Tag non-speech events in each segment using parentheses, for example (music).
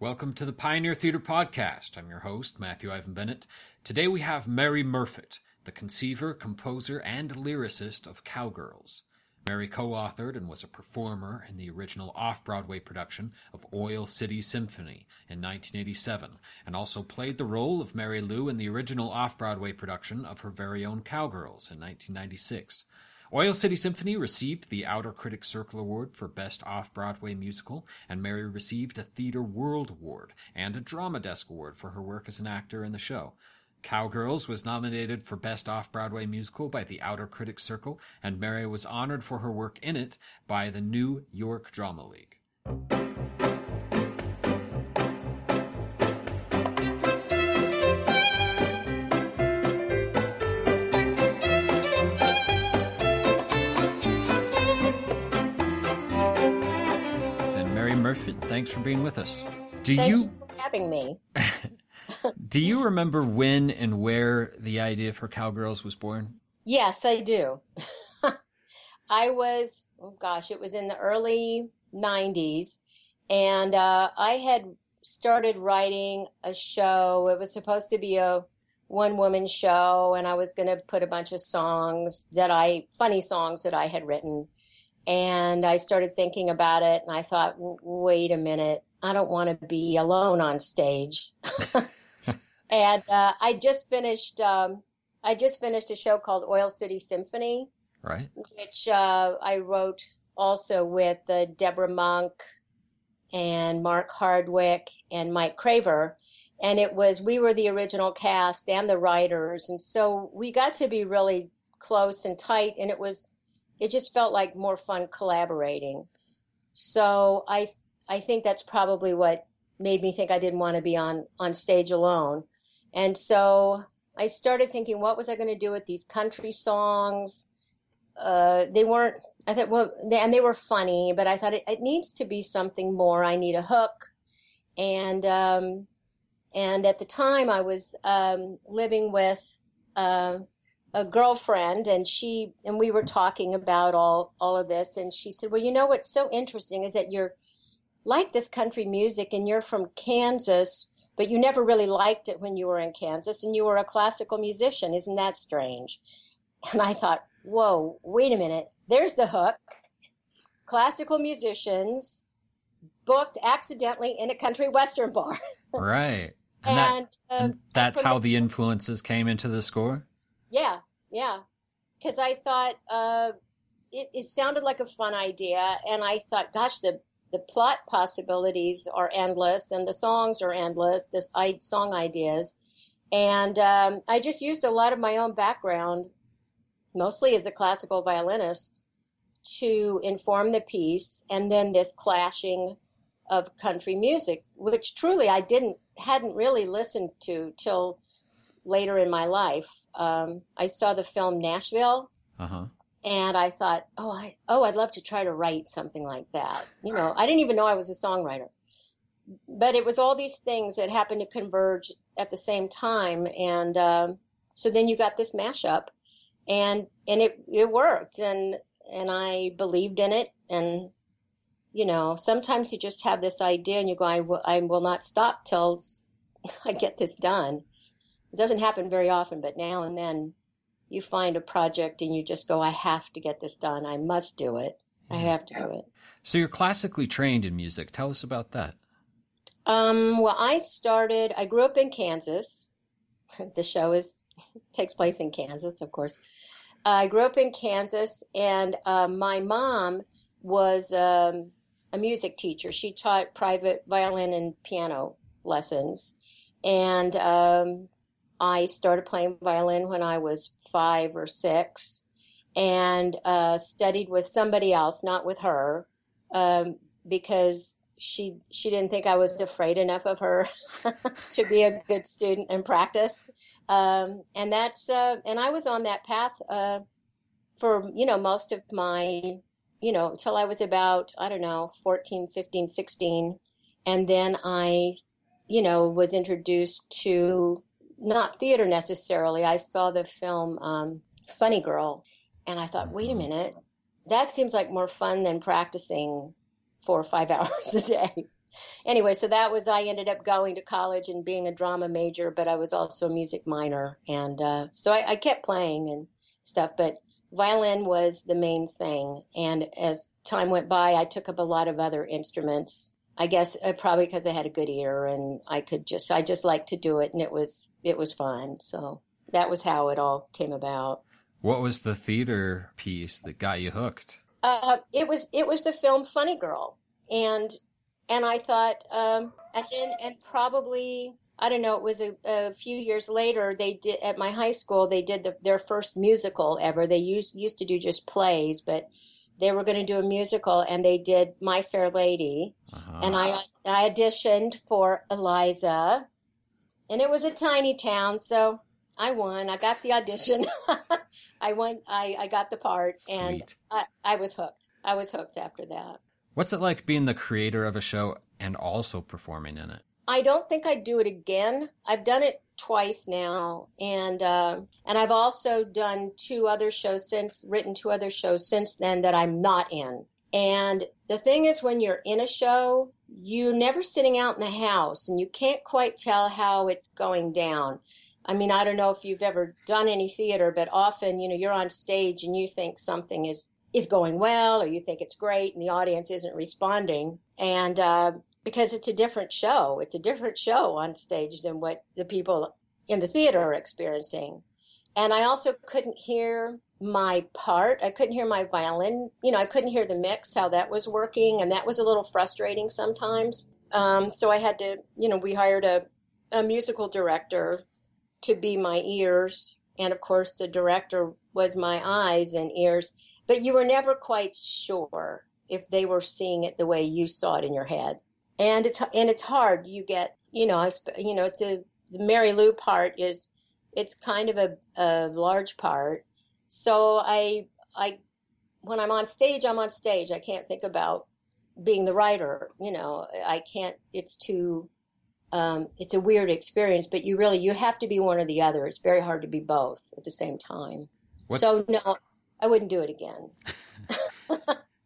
Welcome to the Pioneer Theatre Podcast. I'm your host, Matthew Ivan Bennett. Today we have Mary Murfitt, the conceiver, composer, and lyricist of Cowgirls. Mary co authored and was a performer in the original off Broadway production of Oil City Symphony in 1987, and also played the role of Mary Lou in the original off Broadway production of her very own Cowgirls in 1996. Oil City Symphony received the Outer Critics Circle Award for Best Off Broadway Musical, and Mary received a Theatre World Award and a Drama Desk Award for her work as an actor in the show. Cowgirls was nominated for Best Off Broadway Musical by the Outer Critics Circle, and Mary was honored for her work in it by the New York Drama League. Thanks for being with us. Do Thank you you for having me. (laughs) do you remember when and where the idea for Cowgirls was born? Yes, I do. (laughs) I was, oh gosh, it was in the early 90s, and uh, I had started writing a show. It was supposed to be a one woman show, and I was going to put a bunch of songs that I, funny songs that I had written. And I started thinking about it, and I thought, wait a minute, I don't want to be alone on stage. (laughs) and uh, I just finished. Um, I just finished a show called Oil City Symphony, Right? which uh, I wrote also with uh, Debra Monk and Mark Hardwick and Mike Craver. And it was, we were the original cast and the writers. And so we got to be really close and tight. And it was, it just felt like more fun collaborating. So I, I think that's probably what made me think I didn't want to be on, on stage alone. And so I started thinking, what was I going to do with these country songs? Uh, they weren't, I thought, well, they, and they were funny, but I thought it, it needs to be something more. I need a hook. And, um, and at the time I was, um, living with, uh, a girlfriend and she, and we were talking about all, all of this. And she said, well, you know, what's so interesting is that you're like this country music and you're from Kansas, but you never really liked it when you were in Kansas and you were a classical musician. Isn't that strange? And I thought, whoa, wait a minute. There's the hook. Classical musicians booked accidentally in a country western bar. Right. And, that, and, uh, and that's how the influences came into the score? Yeah, yeah. Because I thought uh, it, it sounded like a fun idea, and I thought, gosh, the the plot possibilities are endless, and the songs are endless. This I, song ideas, and um, I just used a lot of my own background, mostly as a classical violinist, to inform the piece, and then this clashing of country music, which truly I didn't hadn't really listened to till later in my life. Um, I saw the film Nashville, Uh huh. and I thought, oh, I oh, I'd love to try to write something like that. You know, I didn't even know I was a songwriter, but it was all these things that happened to converge at the same time, and um, so then you got this mashup, and and it it worked, and and I believed in it, and you know, sometimes you just have this idea, and you go, I will, I will not stop till (laughs) I get this done. It doesn't happen very often, but now and then you find a project and you just go, I have to get this done. I must do it. I have to do it. So you're classically trained in music. Tell us about that. Um, well, I started, I grew up in Kansas. (laughs) the show is, (laughs) takes place in Kansas, of course. I grew up in Kansas and uh, my mom was um, a music teacher. She taught private violin and piano lessons. And um, I started playing violin when I was five or six and uh, studied with somebody else, not with her, um, because she she didn't think I was afraid enough of her (laughs) to be a good student and practice. Um, and that's uh, and I was on that path uh, for you know most of my you know till I was about I don't know 14, 15, 16 and then I you know was introduced to not theater necessarily. I saw the film um, Funny Girl and I thought, wait a minute, that seems like more fun than practicing four or five (laughs) hours a day. anyway, so that was I ended up going to college and being a drama major, but I was also a music minor, and uh, so I, I kept playing and stuff. But violin was the main thing, and as time went by, I took up a lot of other instruments. I guess uh, probably because I had a good ear and I could just I just liked to do it, and it was it was fun. So that was how it all came about. What was the theater piece that got you hooked? Uh, it was it was the film Funny Girl, and and I thought, um, and then and probably I don't know, it was a, a, few years later. They did at my high school. They did the, their first musical ever. They used used to do just plays, but they were going to do a musical, and they did My Fair Lady, uh-huh. and I I auditioned for Eliza, and it was a tiny town, so I won. I got the audition. (laughs) I won. I, I got the part, Sweet. and I, I was hooked. I was hooked after that. What's it like being the creator of a show and also performing in it? I don't think I'd do it again. I've done it twice now, and uh, and I've also done two other shows since, written two other shows since then that I'm not in. And the thing is, when you're in a show, you're never sitting out in the house, and you can't quite tell how it's going down. I mean, I don't know if you've ever done any theater, but often, you know, you're on stage and you think something is is going well, or you think it's great, and the audience isn't responding, and uh, because it's a different show, it's a different show on stage than what the people in the theater are experiencing. And I also couldn't hear my part. I couldn't hear my violin. You know, I couldn't hear the mix, how that was working, and that was a little frustrating sometimes. Um, so I had to, you know, we hired a, a musical director to be my ears. And of course, the director was my eyes and ears. But you were never quite sure if they were seeing it the way you saw it in your head. And it's and it's hard. You get you know I you know it's a the Mary Lou part is it's kind of a, a large part. So I I when I'm on stage, I'm on stage. I can't think about being the writer. You know, I can't. It's too um, it's a weird experience, but you really you have to be one or the other. It's very hard to be both at the same time. What's, so no, I wouldn't do it again.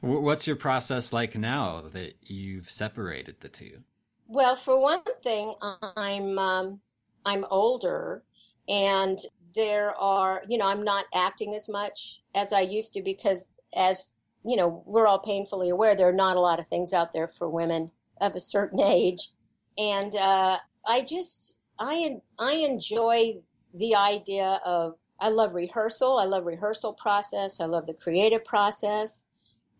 What's your process like now that you've separated the two? Well, for one thing, I'm um, I'm older, and there are you know I'm not acting as much as I used to because as you know we're all painfully aware there are not a lot of things out there for women of a certain (laughs) age and uh, I just I I enjoy the idea of I love rehearsal. I love rehearsal process. I love the creative process.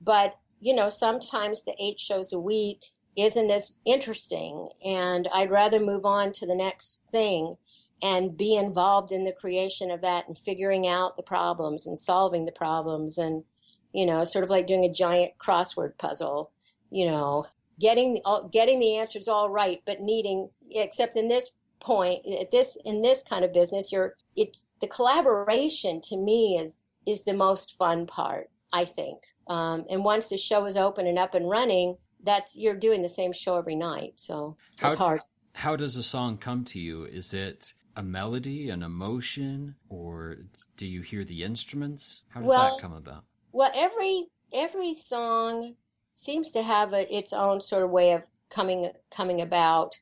But you know, sometimes the eight shows a week isn't as interesting, and I'd rather move on to the next thing and be involved in the creation of that and figuring out the problems and solving the problems and you know sort of like doing a giant crossword puzzle you know getting getting the answers all right, but needing except in this point at this in this kind of business, you're it's the collaboration to me is is the most fun part. I think, um, and once the show is open and up and running, that's you're doing the same show every night, so it's how, hard. How does a song come to you? Is it a melody, an emotion, or do you hear the instruments? How does well, that come about? Well, every every song seems to have a, its own sort of way of coming coming about.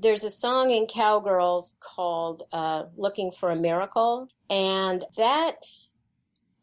There's a song in Cowgirls called uh, "Looking for a Miracle," and that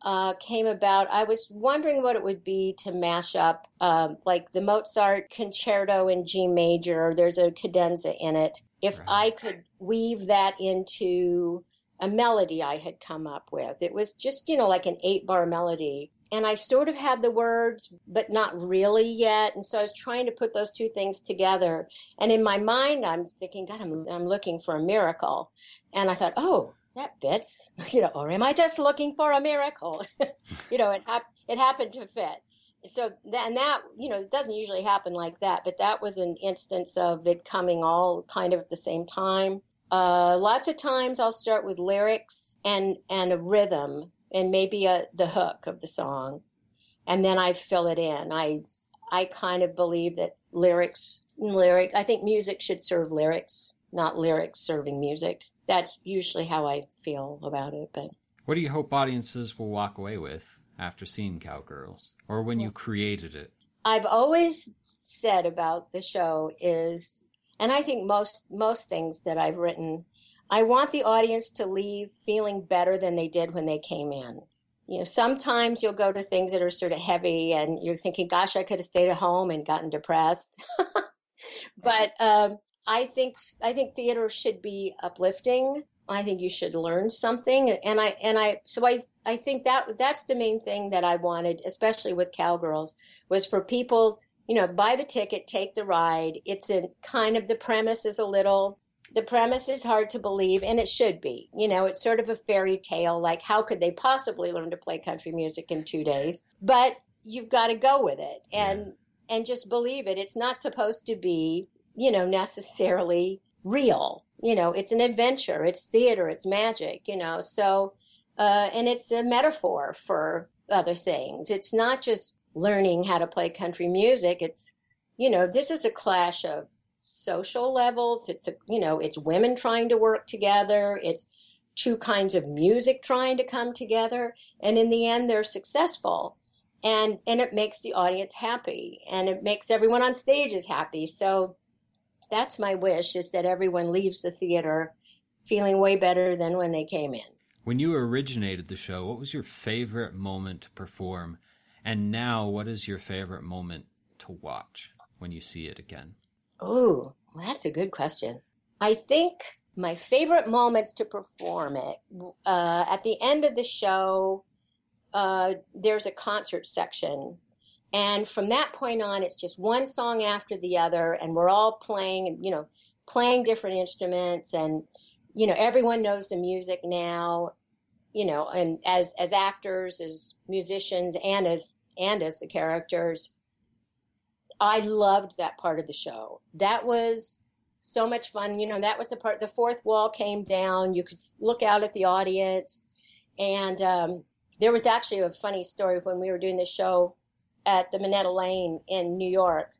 uh, came about. I was wondering what it would be to mash up um, like the Mozart concerto in G major. There's a cadenza in it. If right. I could weave that into a melody I had come up with, it was just you know like an eight bar melody and I sort of had the words, but not really yet. And so I was trying to put those two things together. And in my mind, I'm thinking, God, I'm, I'm looking for a miracle. And I thought, oh, that fits, (laughs) you know, or am I just looking for a miracle? (laughs) you know, it, hap- it happened to fit. So, then that, you know, it doesn't usually happen like that, but that was an instance of it coming all kind of at the same time. Uh, lots of times I'll start with lyrics and, and a rhythm and maybe a, the hook of the song, and then I fill it in. I I kind of believe that lyrics lyric. I think music should serve lyrics, not lyrics serving music. That's usually how I feel about it. But what do you hope audiences will walk away with after seeing Cowgirls, or when you created it? I've always said about the show is, and I think most most things that I've written, I want the audience to leave feeling better than they did when they came in. You know, sometimes you'll go to things that are sort of heavy, and you're thinking, "Gosh, I could have stayed at home and gotten depressed." (laughs) but um, I think I think theater should be uplifting. I think you should learn something, and I and I so I I think that that's the main thing that I wanted, especially with Cowgirls, was for people you know buy the ticket, take the ride. It's a kind of the premise is a little the premise is hard to believe, and it should be. You know, it's sort of a fairy tale. Like, how could they possibly learn to play country music in two days? But you've got to go with it and yeah. and just believe it. It's not supposed to be you know, necessarily real. You know, it's an adventure, it's theater, it's magic, you know. So, uh, and it's a metaphor for other things. It's not just learning how to play country music. It's, you know, this is a clash of social levels. It's a, you know, it's women trying to work together. It's two kinds of music trying to come together. And in the end, they're successful. And, and it makes the audience happy and it makes everyone on stage is happy. So, that's my wish is that everyone leaves the theater feeling way better than when they came in. When you originated the show, what was your favorite moment to perform? And now, what is your favorite moment to watch when you see it again? Oh, that's a good question. I think my favorite moments to perform it uh, at the end of the show, uh, there's a concert section and from that point on, it's just one song after the other, and we're all playing, you know, playing different instruments, and you know, everyone knows the music now, you know, and as as actors, as musicians, and as and as the characters, I loved that part of the show. That was so much fun. You know, that was the part. The fourth wall came down. You could look out at the audience, and um, there was actually a funny story when we were doing the show at the Minetta Lane in New York.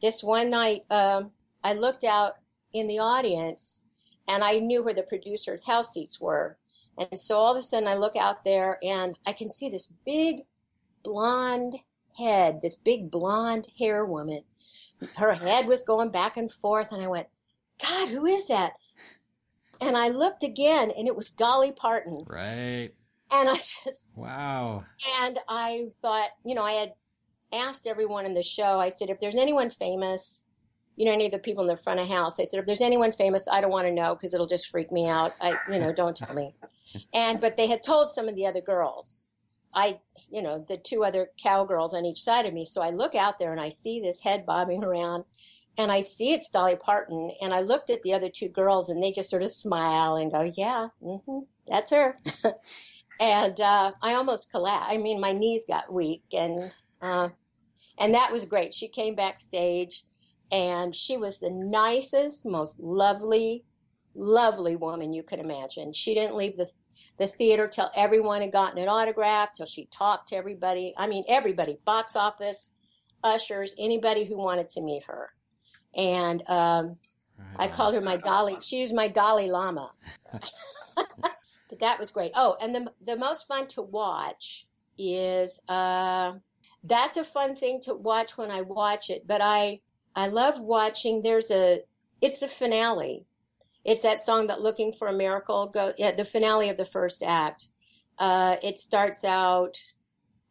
This one night, um, I looked out in the audience and I knew where the producer's house seats were. And so all of a sudden I look out there and I can see this big blonde head, this big blonde hair woman. Her head was going back and forth and I went, God, who is that? And I looked again and it was Dolly Parton. Right. And I (laughs) just Wow. And I thought, you know, I had asked everyone in the show, I said, if there's anyone famous, you know, any of the people in the front of house, I said, if there's anyone famous, I don't want to know because it'll just freak me out. I, you know, don't tell me. (laughs) And, but they had told some of the other girls. I, you know, the two other cowgirls on each side of me. So I look out there and I see this head bobbing around and I see it's Dolly Parton. And I looked at the other two girls and they just sort of smile and go, yeah, mm-hmm, that's her. (laughs) and uh, I almost collapsed. I mean, my knees got weak and uh, and that was great. She came backstage and she was the nicest, most lovely, lovely woman you could imagine. She didn't leave the the theater till everyone had gotten an autograph, till she talked to everybody. I mean, everybody, box office, ushers, anybody who wanted to meet her. And um, I called her my Dolly. She was my Dolly Lama. (laughs) but that was great. Oh, and the the most fun to watch is uh, that's a fun thing to watch when I watch it. But I I love watching. There's a it's a finale. It's that song that "Looking for a Miracle." Go yeah, the finale of the first act. Uh, it starts out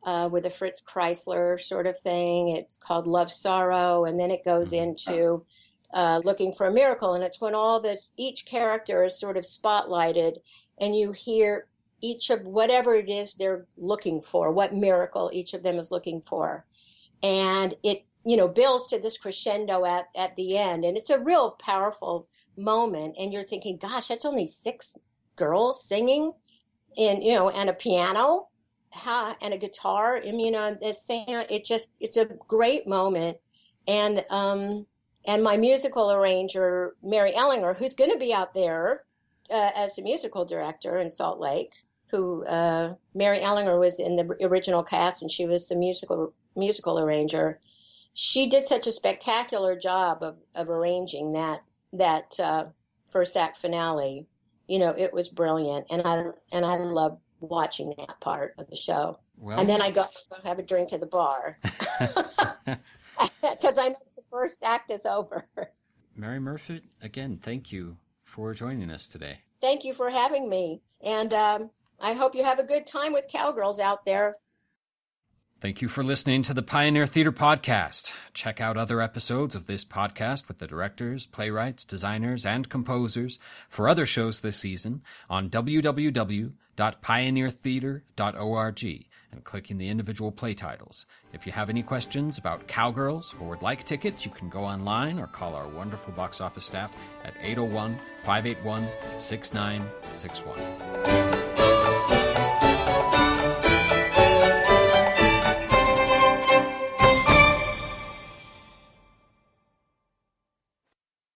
uh, with a Fritz Kreisler sort of thing. It's called Love Sorrow, and then it goes mm-hmm. into uh, looking for a miracle. And it's when all this, each character is sort of spotlighted, and you hear each of whatever it is they're looking for, what miracle each of them is looking for. And it, you know, builds to this crescendo at, at the end. And it's a real powerful moment. And you're thinking, gosh, that's only six girls singing and, you know, and a piano ha, and a guitar. I mean, know, this, it just, it's a great moment. And, um, and my musical arranger, Mary Ehlinger, who's going to be out there uh, as a musical director in Salt Lake, who uh, Mary Ehlinger was in the original cast, and she was the musical musical arranger. She did such a spectacular job of, of arranging that that uh, first act finale. You know, it was brilliant, and I and I love watching that part of the show. Well, and then I go, go have a drink at the bar (laughs) (laughs) because I know the first act is over. Mary Murfitt, again, thank you for joining us today. Thank you for having me. And um, I hope you have a good time with cowgirls out there. Thank you for listening to the Pioneer Theater Podcast. Check out other episodes of this podcast with the directors, playwrights, designers, and composers for other shows this season on www.pioneertheatre.org and clicking the individual play titles. If you have any questions about Cowgirls or would like tickets, you can go online or call our wonderful box office staff at 801 581 6961.